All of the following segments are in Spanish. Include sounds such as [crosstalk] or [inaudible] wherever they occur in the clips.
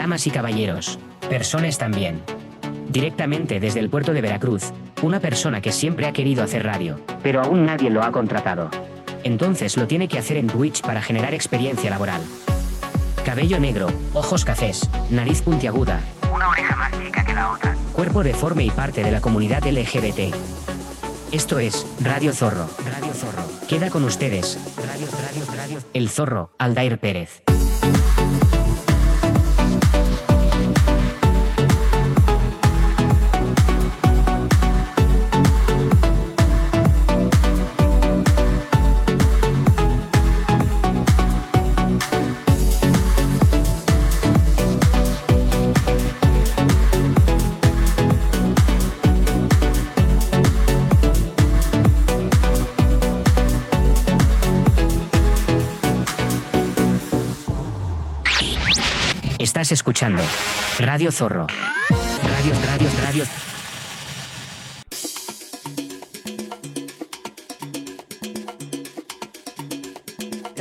damas y caballeros, personas también. Directamente desde el puerto de Veracruz, una persona que siempre ha querido hacer radio, pero aún nadie lo ha contratado. Entonces lo tiene que hacer en Twitch para generar experiencia laboral. Cabello negro, ojos cafés, nariz puntiaguda, una oreja más chica que la otra, cuerpo deforme y parte de la comunidad LGBT. Esto es Radio Zorro. Radio Zorro. Queda con ustedes. Radio, radio, radio. El Zorro, Aldair Pérez. Estás escuchando Radio Zorro. Radio, radio, radio.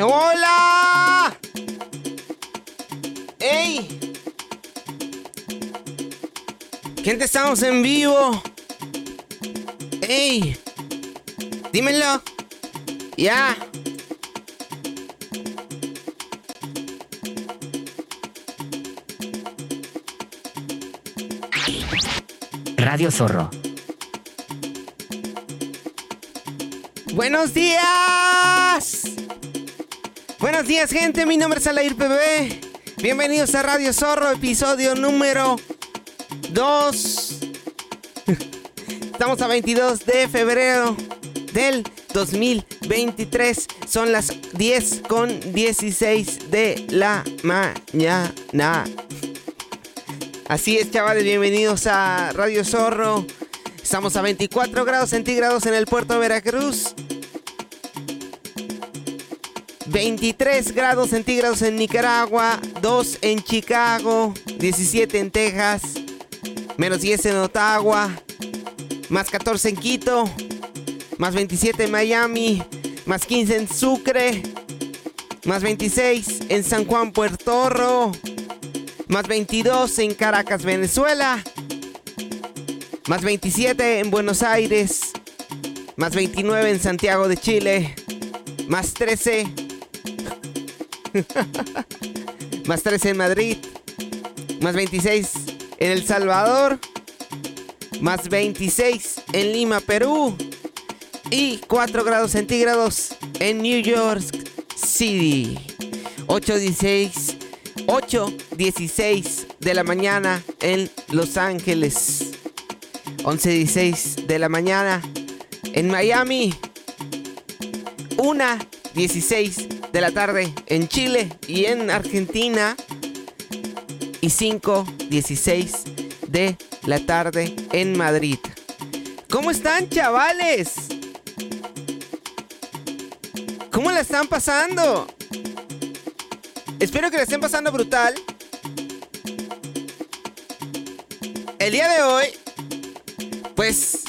¡Hola! ¡Ey! Gente, estamos en vivo. ¡Ey! Dímelo. Ya. Radio Zorro. Buenos días. Buenos días, gente. Mi nombre es Alair PB. Bienvenidos a Radio Zorro, episodio número 2. [laughs] Estamos a 22 de febrero del 2023. Son las 10 con 16 de la mañana. Así es, chavales, bienvenidos a Radio Zorro. Estamos a 24 grados centígrados en el puerto de Veracruz. 23 grados centígrados en Nicaragua, 2 en Chicago, 17 en Texas, menos 10 en Ottawa, más 14 en Quito, más 27 en Miami, más 15 en Sucre, más 26 en San Juan, Puerto Rico, más 22 en Caracas, Venezuela, más 27 en Buenos Aires, más 29 en Santiago de Chile, más 13, [laughs] más 13 en Madrid, más 26 en El Salvador, más 26 en Lima, Perú, y 4 grados centígrados en New York City. 816 8.16 de la mañana en Los Ángeles. 11.16 de la mañana en Miami. 1.16 de la tarde en Chile y en Argentina. Y 5.16 de la tarde en Madrid. ¿Cómo están chavales? ¿Cómo la están pasando? Espero que la estén pasando brutal. El día de hoy, pues,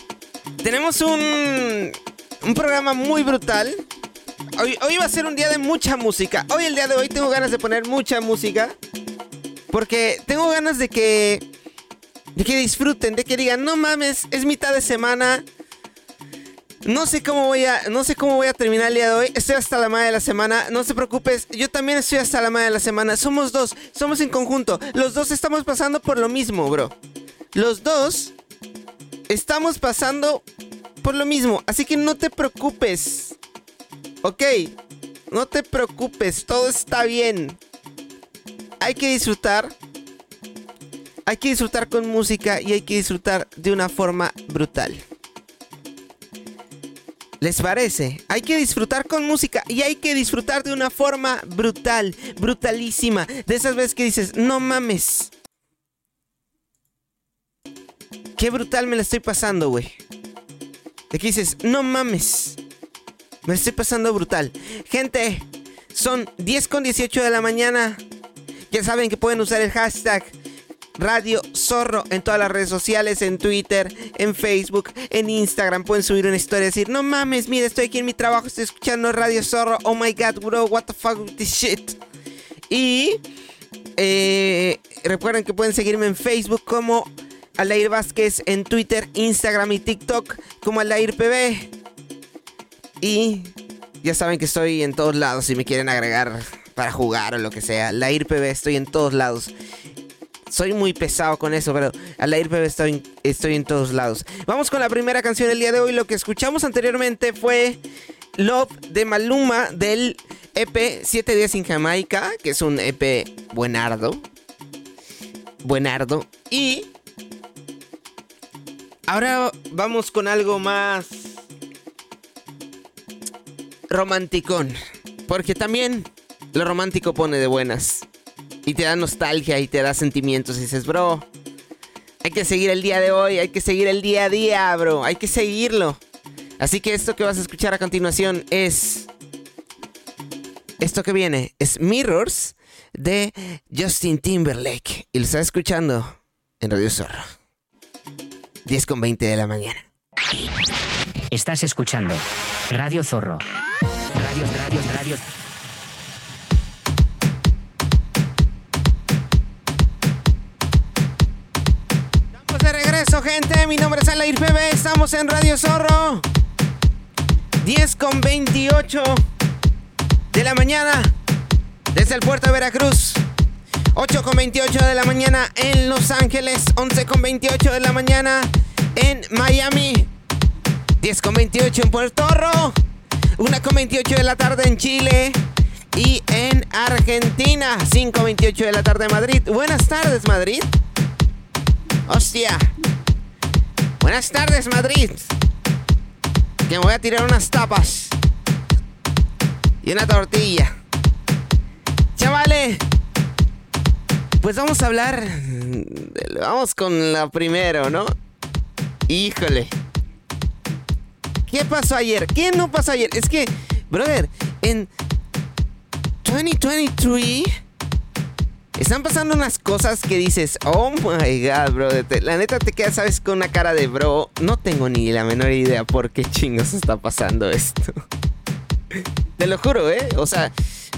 tenemos un, un programa muy brutal. Hoy, hoy va a ser un día de mucha música. Hoy, el día de hoy, tengo ganas de poner mucha música. Porque tengo ganas de que, de que disfruten, de que digan, no mames, es mitad de semana. No sé cómo voy a, no sé cómo voy a terminar el día de hoy. Estoy hasta la madre de la semana. No se preocupes, yo también estoy hasta la madre de la semana. Somos dos, somos en conjunto. Los dos estamos pasando por lo mismo, bro. Los dos estamos pasando por lo mismo, así que no te preocupes. ¿Ok? No te preocupes, todo está bien. Hay que disfrutar. Hay que disfrutar con música y hay que disfrutar de una forma brutal. ¿Les parece? Hay que disfrutar con música y hay que disfrutar de una forma brutal, brutalísima. De esas veces que dices, no mames. Qué brutal me la estoy pasando, güey. De que dices, no mames. Me la estoy pasando brutal. Gente, son 10 con 18 de la mañana. Ya saben que pueden usar el hashtag Radio Zorro en todas las redes sociales, en Twitter, en Facebook, en Instagram. Pueden subir una historia y decir, no mames, mira, estoy aquí en mi trabajo, estoy escuchando Radio Zorro. Oh my god, bro, what the fuck with this shit. Y eh, recuerden que pueden seguirme en Facebook como Alair Vázquez, en Twitter, Instagram y TikTok como Alair PB. Y ya saben que estoy en todos lados si me quieren agregar para jugar o lo que sea. La IRPB estoy en todos lados. Soy muy pesado con eso, pero a la IRPB estoy, estoy en todos lados. Vamos con la primera canción del día de hoy. Lo que escuchamos anteriormente fue Love de Maluma del EP 7 días en Jamaica, que es un EP buenardo. Buenardo. Y ahora vamos con algo más romanticón. Porque también lo romántico pone de buenas. Y te da nostalgia y te da sentimientos. Y dices, bro, hay que seguir el día de hoy, hay que seguir el día a día, bro. Hay que seguirlo. Así que esto que vas a escuchar a continuación es... Esto que viene es Mirrors de Justin Timberlake. Y lo estás escuchando en Radio Zorro. 10 con 20 de la mañana. Estás escuchando Radio Zorro. Radio, radio, radio. Estamos de regreso, gente. Mi nombre es Alair PB. Estamos en Radio Zorro. 10 con 28 de la mañana. Desde el puerto de Veracruz. 8 con 28 de la mañana en Los Ángeles. 11 con 28 de la mañana en Miami. 10 con 28 en Puerto Rico. 1 con 28 de la tarde en Chile. Y en Argentina. 5 28 de la tarde en Madrid. Buenas tardes, Madrid. Hostia. Buenas tardes, Madrid. Que me voy a tirar unas tapas. Y una tortilla. Chavales. Pues vamos a hablar. Vamos con la primero, ¿no? Híjole. ¿Qué pasó ayer? ¿Qué no pasó ayer? Es que, brother, en 2023 están pasando unas cosas que dices, oh my god, bro. La neta te quedas, sabes, con una cara de bro. No tengo ni la menor idea por qué chingos está pasando esto. [laughs] Te lo juro, ¿eh? O sea,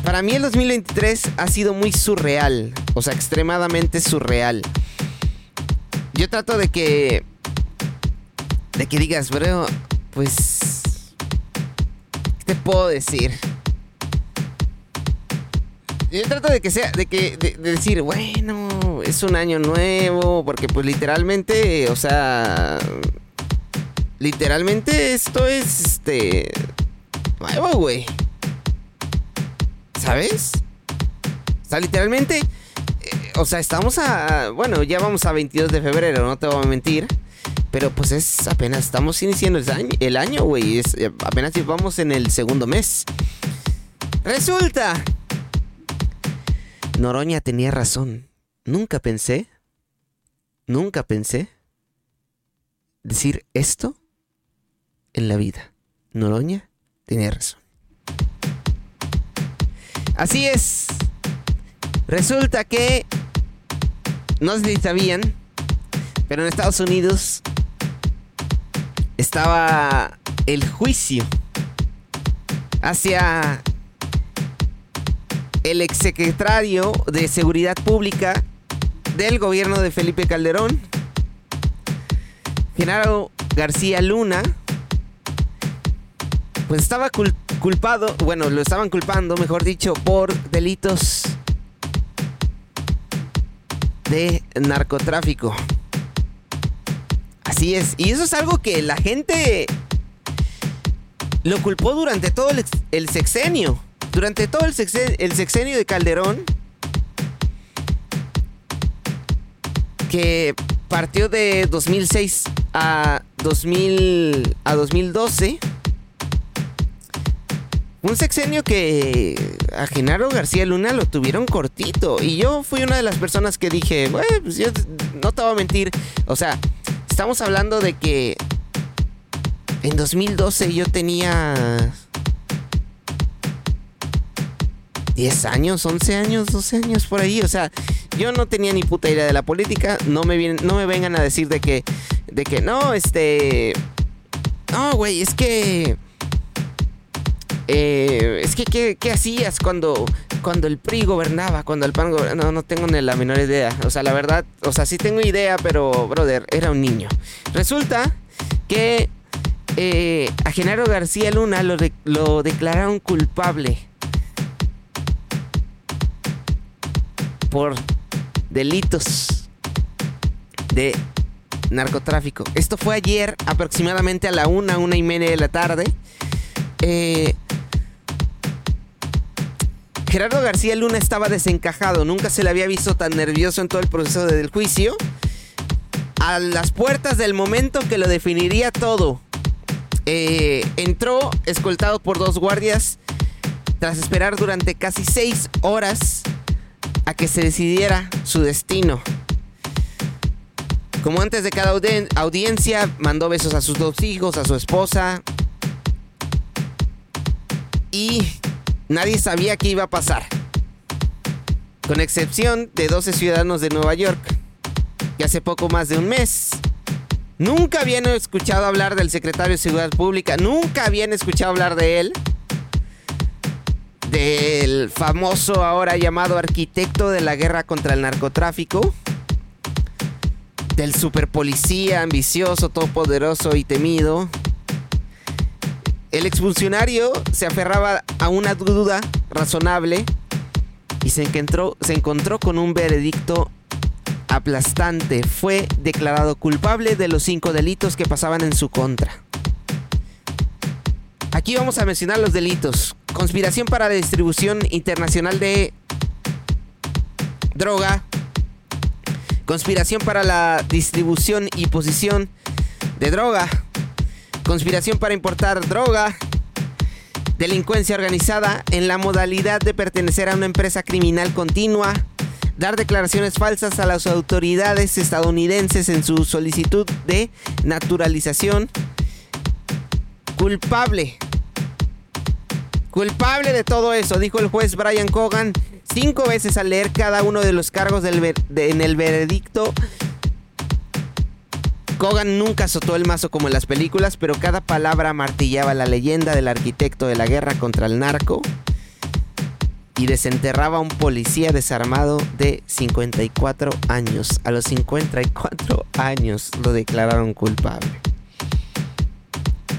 para mí el 2023 ha sido muy surreal. O sea, extremadamente surreal. Yo trato de que. De que digas, bro, pues. ¿Qué te puedo decir? Yo trato de que sea, de que, de, de decir, bueno, es un año nuevo, porque pues literalmente, o sea, literalmente esto es, este, nuevo, güey. ¿Sabes? O sea, literalmente, o sea, estamos a, bueno, ya vamos a 22 de febrero, no te voy a mentir. Pero pues es apenas estamos iniciando el año, güey. Eh, apenas vamos en el segundo mes. Resulta. Noroña tenía razón. Nunca pensé. Nunca pensé. Decir esto en la vida. Noroña tenía razón. Así es. Resulta que. No sé si sabían. Pero en Estados Unidos estaba el juicio hacia el exsecretario de Seguridad Pública del gobierno de Felipe Calderón, Genaro García Luna, pues estaba cul- culpado, bueno, lo estaban culpando, mejor dicho, por delitos de narcotráfico. Así es. Y eso es algo que la gente lo culpó durante todo el, ex- el sexenio. Durante todo el, sexe- el sexenio de Calderón. Que partió de 2006 a, 2000, a 2012. Un sexenio que a Genaro García Luna lo tuvieron cortito. Y yo fui una de las personas que dije, "Bueno, pues yo no te voy a mentir. O sea, estamos hablando de que en 2012 yo tenía 10 años, 11 años, 12 años por ahí. O sea, yo no tenía ni puta idea de la política. No me, no me vengan a decir de que, de que no, este... No, güey, es que... eh, es que, ¿qué, qué hacías cuando cuando el PRI gobernaba, cuando el PAN gobernaba. No, no tengo ni la menor idea. O sea, la verdad, o sea, sí tengo idea, pero, brother, era un niño. Resulta que eh, a Genaro García Luna lo, lo declararon culpable por delitos de narcotráfico. Esto fue ayer aproximadamente a la una, una y media de la tarde. Eh, Gerardo García Luna estaba desencajado, nunca se le había visto tan nervioso en todo el proceso del juicio. A las puertas del momento que lo definiría todo, eh, entró escoltado por dos guardias tras esperar durante casi seis horas a que se decidiera su destino. Como antes de cada audiencia, mandó besos a sus dos hijos, a su esposa. Y Nadie sabía qué iba a pasar. Con excepción de 12 ciudadanos de Nueva York, que hace poco más de un mes. Nunca habían escuchado hablar del secretario de Seguridad Pública, nunca habían escuchado hablar de él, del famoso ahora llamado arquitecto de la guerra contra el narcotráfico, del superpolicía ambicioso, todopoderoso y temido, el expulsionario se aferraba a una duda razonable y se encontró, se encontró con un veredicto aplastante. Fue declarado culpable de los cinco delitos que pasaban en su contra. Aquí vamos a mencionar los delitos. Conspiración para la distribución internacional de droga. Conspiración para la distribución y posición de droga conspiración para importar droga, delincuencia organizada en la modalidad de pertenecer a una empresa criminal continua, dar declaraciones falsas a las autoridades estadounidenses en su solicitud de naturalización, culpable. Culpable de todo eso, dijo el juez Brian Cogan cinco veces al leer cada uno de los cargos en el veredicto Kogan nunca azotó el mazo como en las películas, pero cada palabra martillaba la leyenda del arquitecto de la guerra contra el narco y desenterraba a un policía desarmado de 54 años. A los 54 años lo declararon culpable.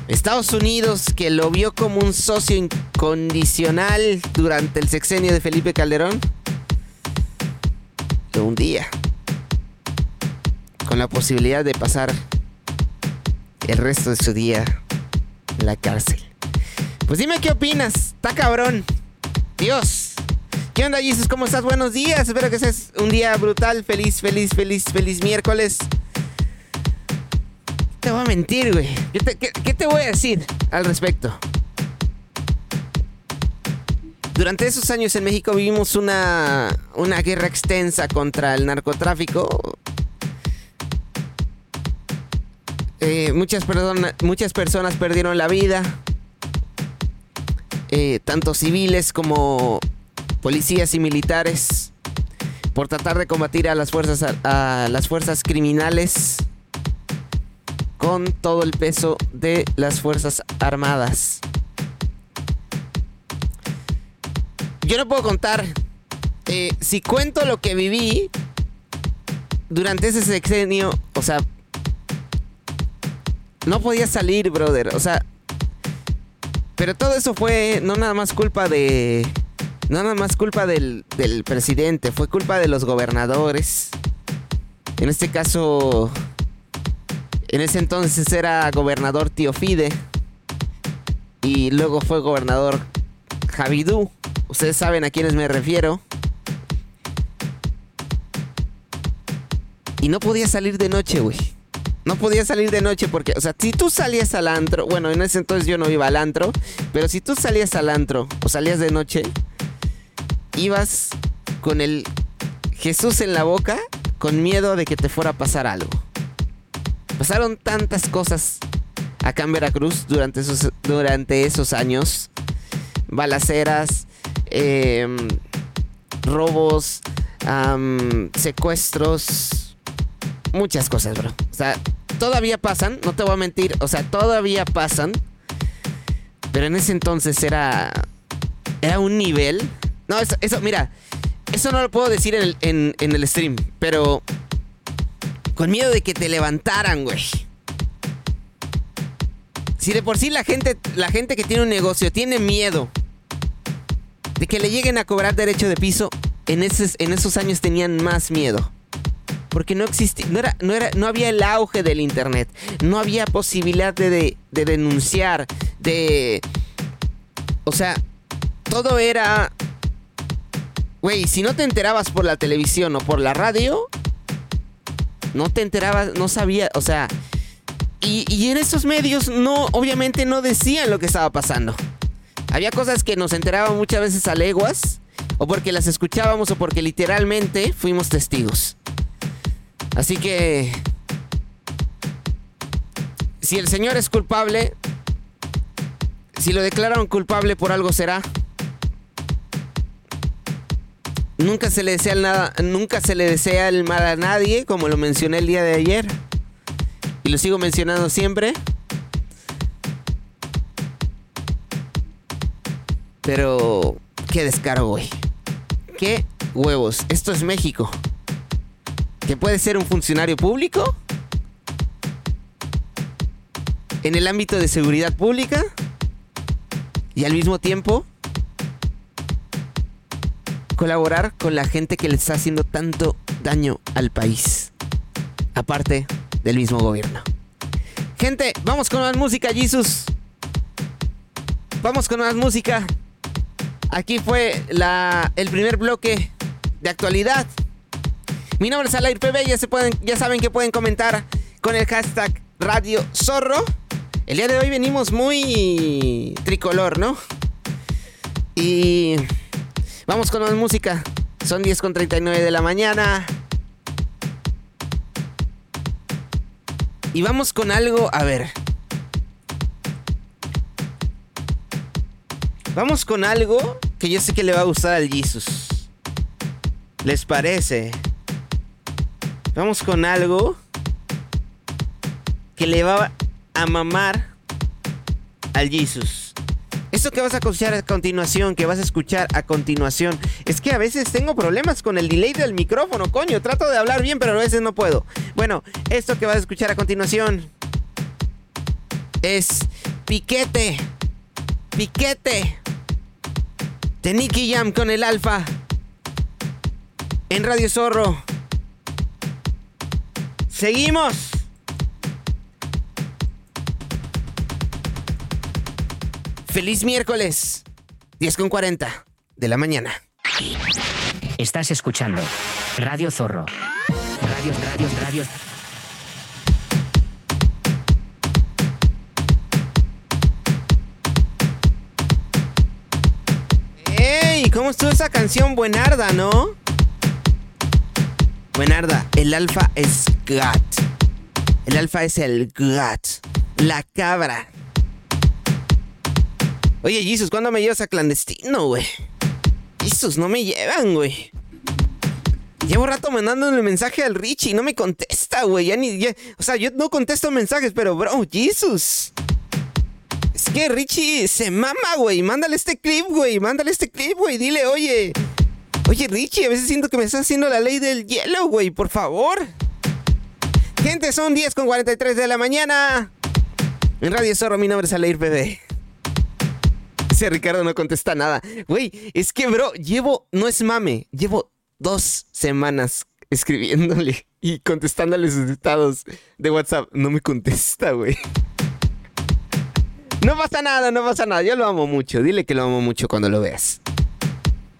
Estados Unidos, que lo vio como un socio incondicional durante el sexenio de Felipe Calderón, lo hundía con la posibilidad de pasar el resto de su día en la cárcel. Pues dime qué opinas, está cabrón. Dios. ¿Qué onda, Jesus? ¿Cómo estás? Buenos días. Espero que seas un día brutal. Feliz, feliz, feliz, feliz miércoles. Te voy a mentir, güey. ¿Qué te, voy a decir al respecto? Durante esos años en México vivimos una, una guerra extensa contra el narcotráfico. Eh, muchas, muchas personas perdieron la vida, eh, tanto civiles como policías y militares, por tratar de combatir a las fuerzas, a las fuerzas criminales con todo el peso de las fuerzas armadas. Yo no puedo contar eh, si cuento lo que viví durante ese sexenio, o sea, no podía salir, brother. O sea, pero todo eso fue no nada más culpa de. No nada más culpa del, del presidente, fue culpa de los gobernadores. En este caso, en ese entonces era gobernador Tío Fide. Y luego fue gobernador Javidú. Ustedes saben a quiénes me refiero. Y no podía salir de noche, güey. No podía salir de noche porque, o sea, si tú salías al antro, bueno, en ese entonces yo no iba al antro, pero si tú salías al antro o salías de noche, ibas con el Jesús en la boca, con miedo de que te fuera a pasar algo. Pasaron tantas cosas acá en Veracruz durante esos, durante esos años. Balaceras, em, robos, secuestros, muchas cosas, bro. O sea, todavía pasan, no te voy a mentir, o sea, todavía pasan. Pero en ese entonces era era un nivel No, eso, eso, mira, eso no lo puedo decir en el, en- en el stream, pero con miedo de que te levantaran, güey. Si de por sí la gente, la gente que tiene un negocio tiene miedo de que le lleguen a cobrar derecho de piso, en en esos años tenían más miedo. Porque no existía, no, era, no, era, no había el auge del internet, no había posibilidad de, de- de denunciar, de... O sea, todo era... Güey, si no te enterabas por la televisión o por la radio, no te enterabas, no sabía, o sea... Y, y en esos medios no, obviamente no decían lo que estaba pasando. Había cosas que nos enteraban muchas veces a leguas, o porque las escuchábamos, o porque literalmente fuimos testigos. Así que... Si el señor es culpable, si lo declararon culpable por algo será. Nunca se le desea el nada, nunca se le desea el mal a nadie, como lo mencioné el día de ayer. Y lo sigo mencionando siempre. Pero qué descaro, güey. Qué huevos. Esto es México. Que puede ser un funcionario público en el ámbito de seguridad pública y al mismo tiempo colaborar con la gente que le está haciendo tanto daño al país. Aparte del mismo gobierno. Gente, vamos con más música, Jesus. Vamos con más música. Aquí fue la, el primer bloque de actualidad. Mi nombre es Alair PB, ya, saben que pueden comentar con el hashtag Radio Zorro. El día de hoy venimos muy tricolor, ¿no? Y vamos con más música. Son 10 con 39 de la mañana. Y vamos con algo, a ver. Vamos con algo que yo sé que le va a gustar al Jesus. ¿Les parece? Vamos con algo que le va a mamar al Jesus. Esto que vas a escuchar a continuación, que vas a escuchar a continuación, es que a veces tengo problemas con el delay del micrófono, coño. Trato de hablar bien, pero a veces no puedo. Bueno, esto que vas a escuchar a continuación es Piquete. Piquete. De Nicky Jam con el Alfa. En Radio Zorro. Seguimos. Feliz miércoles. 10 con 40 de la mañana. Estás escuchando Radio Zorro. Radios, radios, radios. ¡Ey! ¿Cómo estuvo esa canción buenarda, no? Buenarda, el alfa es gat. El alfa es el gat. La cabra. Oye, Jesus, ¿cuándo me llevas a clandestino, güey? Jesus, no me llevan, güey. Llevo rato mandándole mensaje al Richie y no me contesta, güey. Ya ni. o sea, yo no contesto mensajes, pero, bro, Jesus. Es que Richie se mama, güey. Mándale este clip, güey. Mándale este clip, güey. Dile, oye. Oye, Richie, a veces siento que me estás haciendo la ley del hielo, güey. Por favor. Gente, son 10 con 43 de la mañana. En Radio Zorro, mi nombre es Aleir PB. Ese Ricardo no contesta nada. Güey, es que, bro, llevo, no es mame, llevo dos semanas escribiéndole y contestándole sus estados de WhatsApp. No me contesta, güey. No pasa nada, no pasa nada. Yo lo amo mucho. Dile que lo amo mucho cuando lo veas.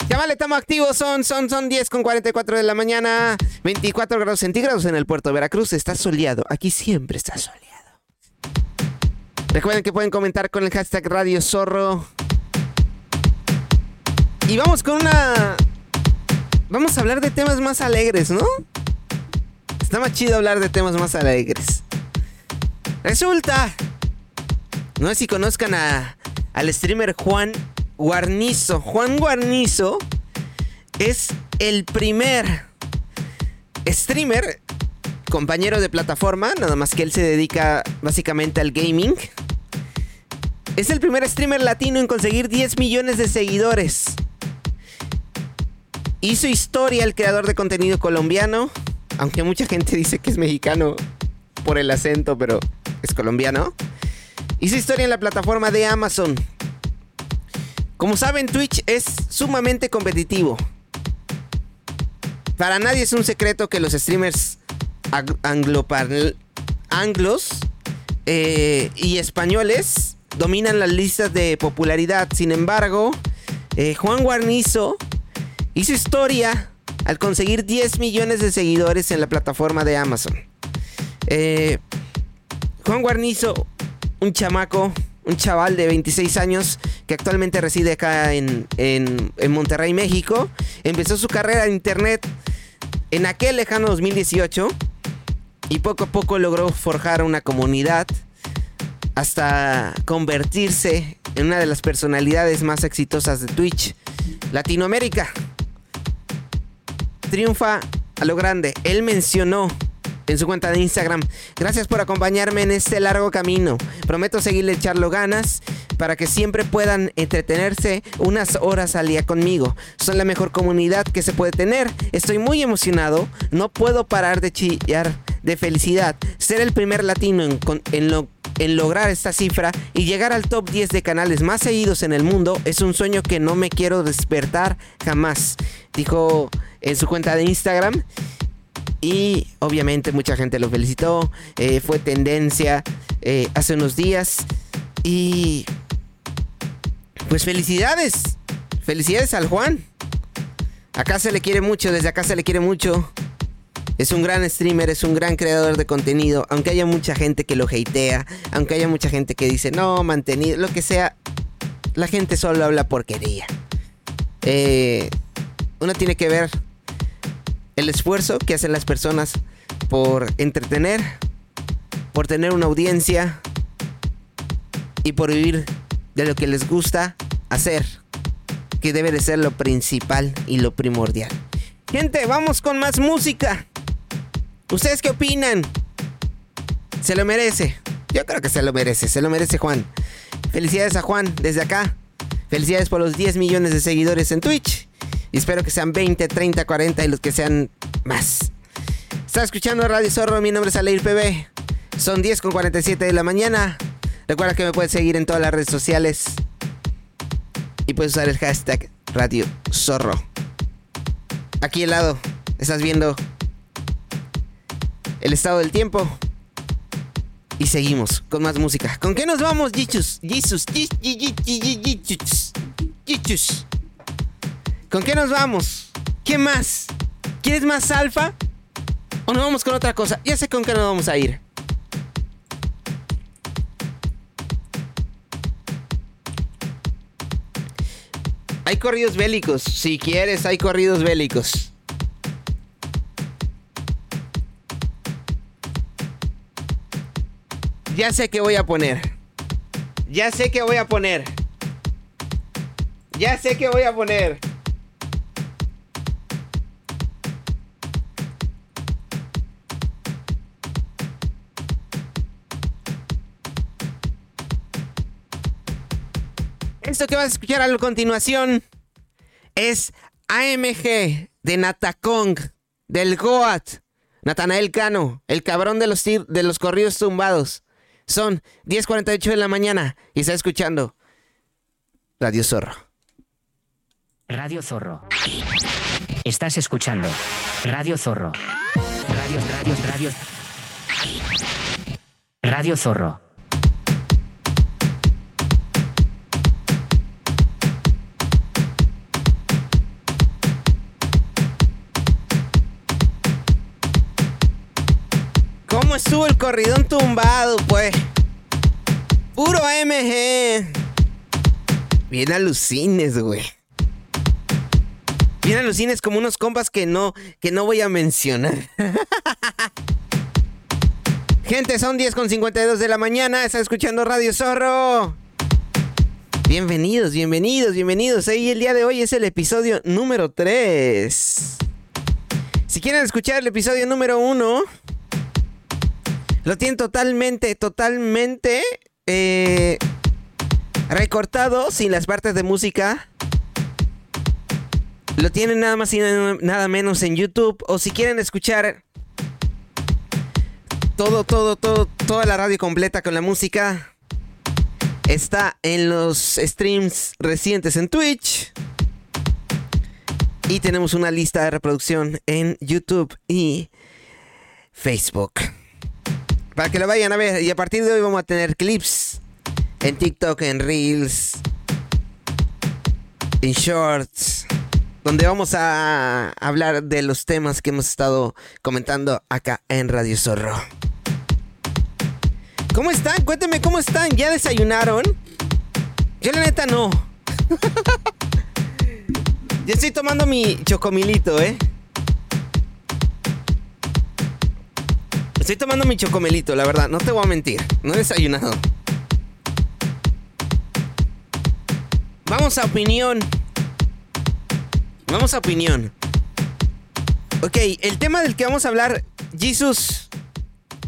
Llámale, estamos activos. Son, son, son 10 con 44 de la mañana. 24 grados centígrados en el puerto de Veracruz. Está soleado. Aquí siempre está soleado. Recuerden que pueden comentar con el hashtag Radio Zorro. Y vamos con una. Vamos a hablar de temas más alegres, ¿no? Está más chido hablar de temas más alegres. Resulta. No sé si conozcan a, al streamer Juan Guarnizo. Juan Guarnizo es el primer streamer, compañero de plataforma, nada más que él se dedica básicamente al gaming. Es el primer streamer latino en conseguir 10 millones de seguidores. Hizo historia el creador de contenido colombiano, aunque mucha gente dice que es mexicano por el acento, pero es colombiano. Hizo historia en la plataforma de Amazon. Como saben, Twitch es sumamente competitivo. Para nadie es un secreto que los streamers anglos eh, y españoles dominan las listas de popularidad. Sin embargo, eh, Juan Guarnizo hizo historia al conseguir 10 millones de seguidores en la plataforma de Amazon. Eh, Juan Guarnizo un chamaco, un chaval de 26 años que actualmente reside acá en, Monterrey, México. Empezó su carrera en internet en aquel lejano 2018 y poco a poco logró forjar una comunidad hasta convertirse en una de las personalidades más exitosas de Twitch, Latinoamérica. Triunfa a lo grande. Él mencionó en su cuenta de Instagram. Gracias por acompañarme en este largo camino. Prometo seguirle echarlo ganas para que siempre puedan entretenerse unas horas al día conmigo. Son la mejor comunidad que se puede tener. Estoy muy emocionado. No puedo parar de chillar de felicidad. Ser el primer latino en, en lograr esta cifra y llegar al top 10 de canales más seguidos en el mundo es un sueño que no me quiero despertar jamás. Dijo en su cuenta de Instagram. Y obviamente mucha gente lo felicitó. Eh, fue tendencia eh, hace unos días. Y pues felicidades. Felicidades al Juan. Acá se le quiere mucho, desde acá se le quiere mucho. Es un gran streamer, es un gran creador de contenido. Aunque haya mucha gente que lo hatea, aunque haya mucha gente que dice, no, mantenido, lo que sea. La gente solo habla porquería. Eh, uno tiene que ver el esfuerzo que hacen las personas por entretener, por tener una audiencia y por vivir de lo que les gusta hacer, que debe de ser lo principal y lo primordial. Gente, vamos con más música. ¿Ustedes qué opinan? ¿Se lo merece? Yo creo que se lo merece, se lo merece Juan. Felicidades a Juan desde acá. Felicidades por los 10 millones de seguidores en Twitch. Y espero que sean 20, 30, 40 y los que sean más. Está escuchando Radio Zorro, mi nombre es Aleir PB. Son 10 con 47 de la mañana. Recuerda que me puedes seguir en todas las redes sociales. Y puedes usar el hashtag Radio Zorro. Aquí al lado estás viendo el estado del tiempo. Y seguimos con más música. ¿Con qué nos vamos, Jesus? Jesus. Jesus. ¿Con qué nos vamos? ¿Qué más? ¿Quieres más alfa? ¿O nos vamos con otra cosa? Ya sé con qué nos vamos a ir. Hay corridos bélicos. Si quieres, hay corridos bélicos. Ya sé qué voy a poner. Ya sé qué voy a poner. Ya sé qué voy a poner. Que vas a escuchar a continuación es AMG de Natacong, del Goat, Natanael Cano, el cabrón de los, de los corridos tumbados. Son 10.48 de la mañana y está escuchando Radio Zorro. Radio Zorro. Estás escuchando Radio Zorro. Radio, radio, radio. Radio Zorro. Estuvo el corridón tumbado, pues? Puro AMG. Bien alucines, güey. Bien alucines como unos compas que no, que no voy a mencionar. [laughs] Gente, son 10 con 52 de la mañana. Está escuchando Radio Zorro. Bienvenidos, bienvenidos, bienvenidos. Y el día de hoy es el episodio número 3. Si quieren escuchar el episodio número 1, lo tienen totalmente, totalmente eh, recortado sin las partes de música. Lo tienen nada más y nada menos en YouTube. O si quieren escuchar todo, todo, todo, toda la radio completa con la música, está en los streams recientes en Twitch. Y tenemos una lista de reproducción en YouTube y Facebook. Para que lo vayan a ver. Y a partir de hoy vamos a tener clips en TikTok, en Reels, en Shorts donde vamos a hablar de los temas que hemos estado comentando acá en Radio Zorro. ¿Cómo están? Cuéntenme cómo están. ¿Ya desayunaron? Yo la neta no. [laughs] ya estoy tomando mi chocomilito, ¿eh? Estoy tomando mi chocomelito, la verdad, no te voy a mentir. No he desayunado. Vamos a opinión. Vamos a opinión. Ok, el tema del que vamos a hablar, Jesus,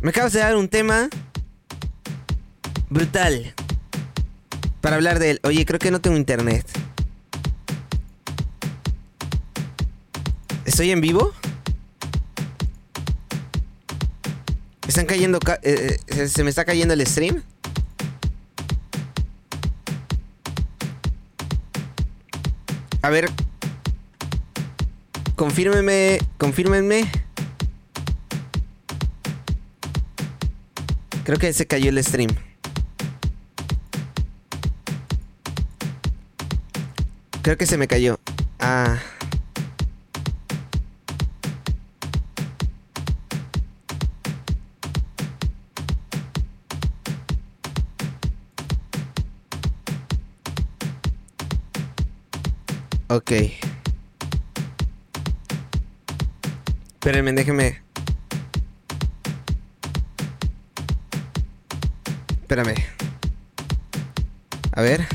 me acabas de dar un tema brutal para hablar de él. Oye, creo que no tengo internet. ¿Estoy en vivo? ¿Están cayendo... Eh, eh, ¿Se me está cayendo el stream? A ver, confírmenme, confírmenme. Creo que se cayó el stream. Creo que se me cayó. Ah. Ok. Espérenme, déjenme. Espérame. A ver.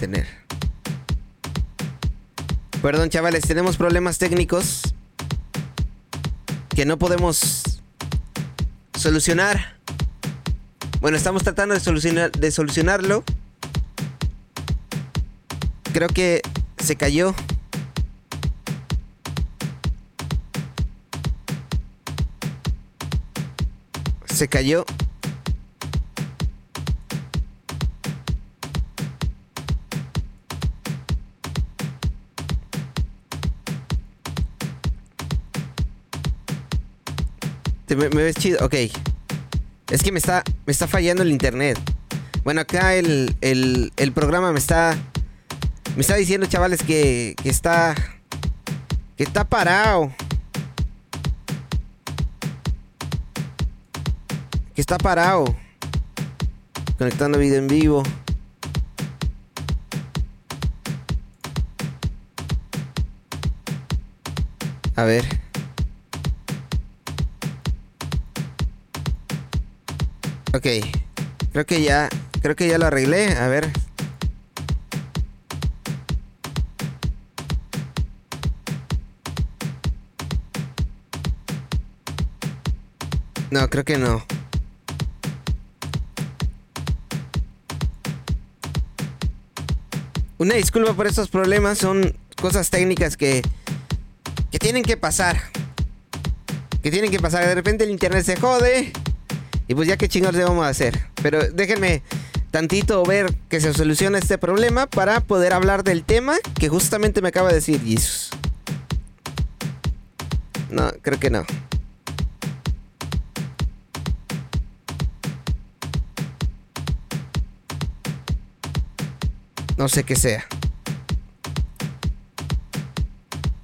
Tener. Perdón, chavales, tenemos problemas técnicos que no podemos solucionar. Bueno, estamos tratando de, solucionar, de solucionarlo. Creo que se cayó. se cayó. ¿Me, ves chido? Ok. Es que me está, me está fallando el internet. Bueno, acá el, el, el programa me está... Me está diciendo, chavales, que, que está... Que está parado. que está parado. Conectando video en vivo. A ver. Ok. Creo que ya. Creo que ya lo arreglé. A ver. No, creo que no. Una disculpa por estos problemas, son cosas técnicas que, que tienen que pasar. Que tienen que pasar. De repente el internet se jode. Y pues ya qué chingados le vamos a hacer. Pero déjenme tantito ver que se soluciona este problema para poder hablar del tema que justamente me acaba de decir Jesus. No, creo que no. No sé qué sea.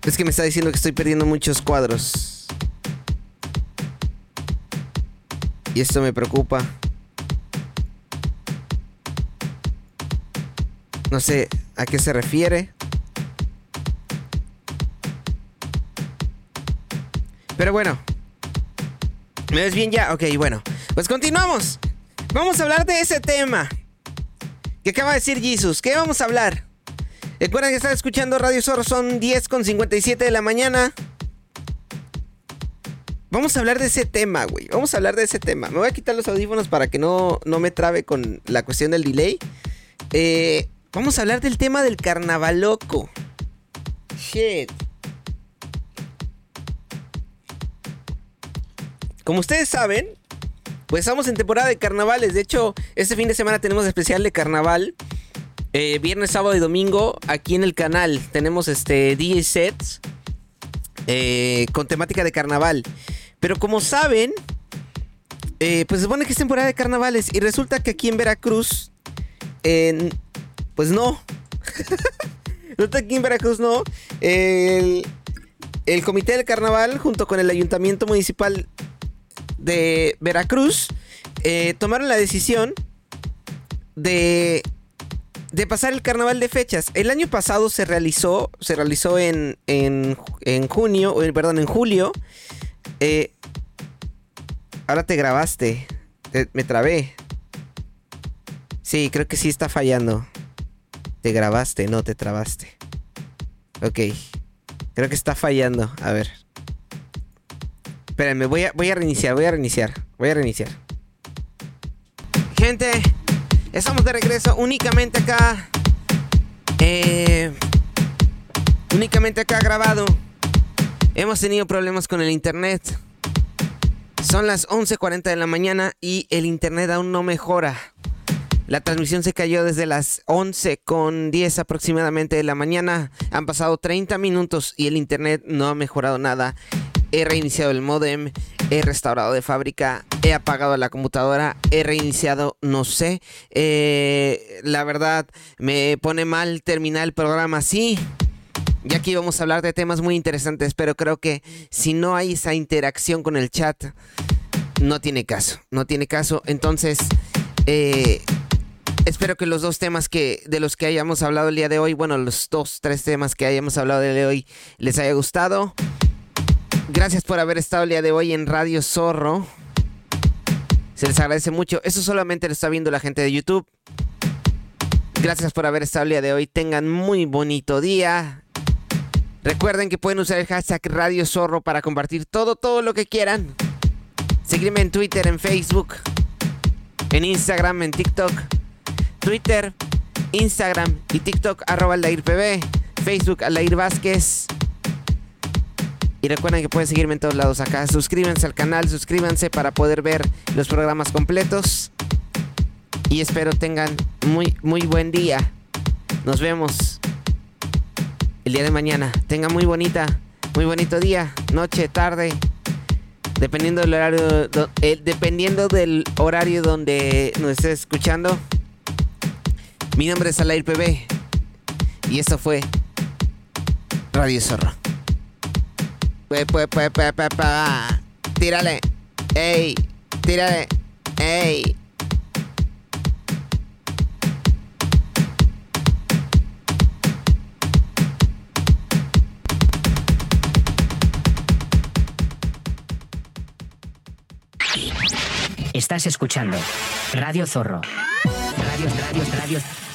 Es que me está diciendo que estoy perdiendo muchos cuadros. Y esto me preocupa. No sé a qué se refiere. Pero bueno. ¿Me ves bien ya? Ok, bueno. Pues continuamos. Vamos a hablar de ese tema. ¿Qué acaba de decir Jesus? ¿Qué vamos a hablar? Recuerden que están escuchando Radio Zorro, son 10 con 57 de la mañana. Vamos a hablar de ese tema, güey. Vamos a hablar de ese tema. Me voy a quitar los audífonos para que no, no me trabe con la cuestión del delay. Eh, vamos a hablar del tema del carnaval loco. shit. Como ustedes saben, pues estamos en temporada de carnavales. De hecho, este fin de semana tenemos especial de carnaval. Eh, viernes, sábado y domingo aquí en el canal tenemos este DJ sets eh, con temática de carnaval. Pero como saben, eh, pues se supone que es temporada de carnavales y resulta que aquí en Veracruz, pues no. [laughs] resulta que aquí en Veracruz no. El, el comité del carnaval junto con el ayuntamiento municipal de Veracruz eh, tomaron la decisión de, de pasar el carnaval de fechas. El año pasado se realizó, se realizó en, en, en junio, perdón, en julio. Eh, ahora te grabaste. me trabé. Sí, creo que sí está fallando. Te grabaste, no te trabaste. Ok. Creo que está fallando. A ver. Espérenme, voy a, voy a reiniciar, voy a reiniciar, voy a reiniciar. Gente, estamos de regreso únicamente acá. Eh, únicamente acá grabado. Hemos tenido problemas con el internet. Son las 11.40 de la mañana y el internet aún no mejora. La transmisión se cayó desde las 11 con 10 aproximadamente de la mañana. Han pasado 30 minutos y el internet no ha mejorado nada he reiniciado el modem, he restaurado de fábrica, he apagado la computadora, he reiniciado, no sé. Eh, la verdad, me pone mal terminar el programa así. Y aquí vamos a hablar de temas muy interesantes, pero creo que si no hay esa interacción con el chat, no tiene caso, no tiene caso. Entonces, eh, espero que los dos temas que de los que hayamos hablado el día de hoy, bueno, los dos, tres temas que hayamos hablado el día de hoy, les haya gustado. Gracias por haber estado el día de hoy en Radio Zorro. Se les agradece mucho. Eso solamente lo está viendo la gente de YouTube. Gracias por haber estado el día de hoy. Tengan muy bonito día. Recuerden que pueden usar el hashtag Radio Zorro para compartir todo, todo lo que quieran. Seguirme en Twitter, en Facebook, en Instagram, en TikTok. Twitter, Instagram y TikTok arroba. Facebook Alair Vázquez. Y recuerden que pueden seguirme en todos lados acá. Suscríbanse al canal, suscríbanse para poder ver los programas completos. Y espero tengan muy, muy buen día. Nos vemos el día de mañana. Tengan muy bonita, muy bonito día, noche, tarde. Dependiendo del horario, eh, dependiendo del horario donde nos estés escuchando. Mi nombre es Alair PB. Y esto fue Radio Zorro. Pues, pues, pues, pues, pues, Tírale. Ey. Tírale. Ey. Estás escuchando Radio Zorro. Radio, radio, radio.